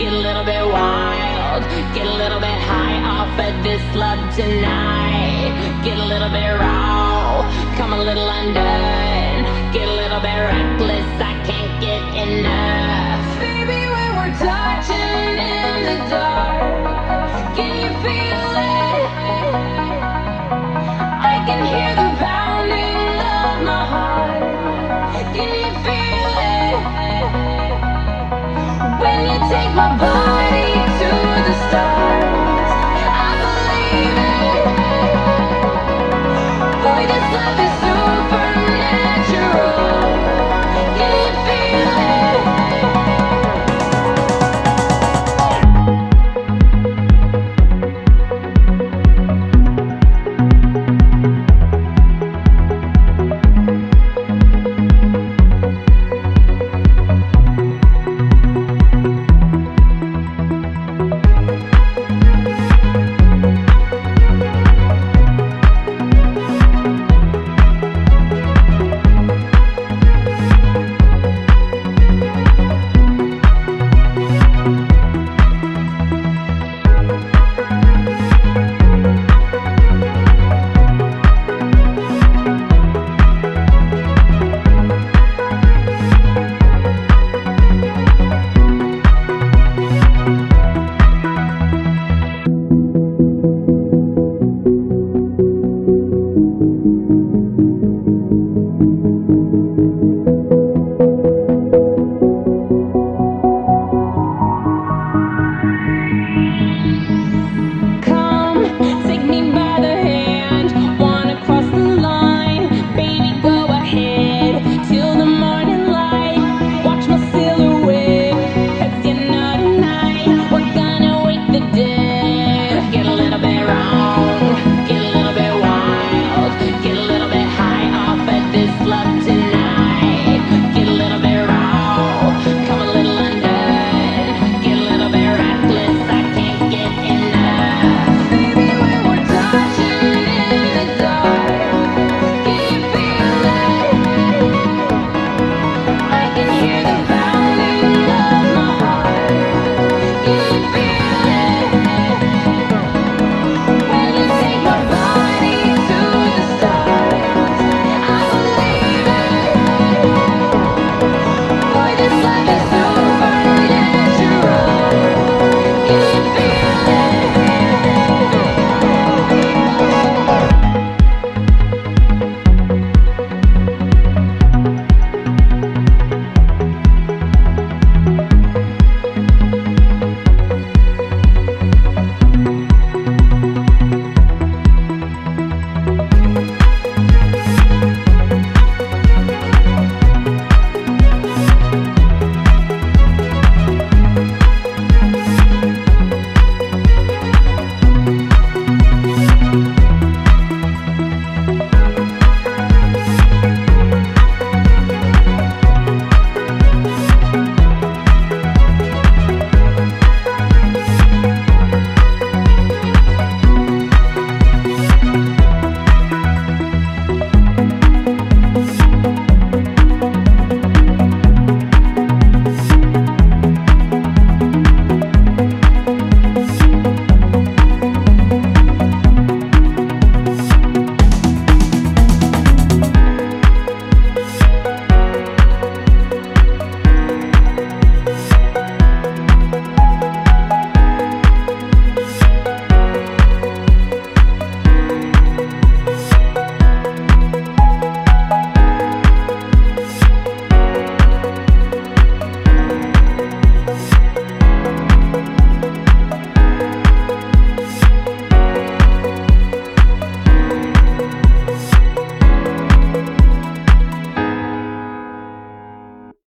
Get a little bit wild, get a little bit high off of this love tonight. Get a little bit raw, come a little undone. Get a little bit reckless, I can't get enough. Baby, when we're touching in the dark, can you feel it? my body.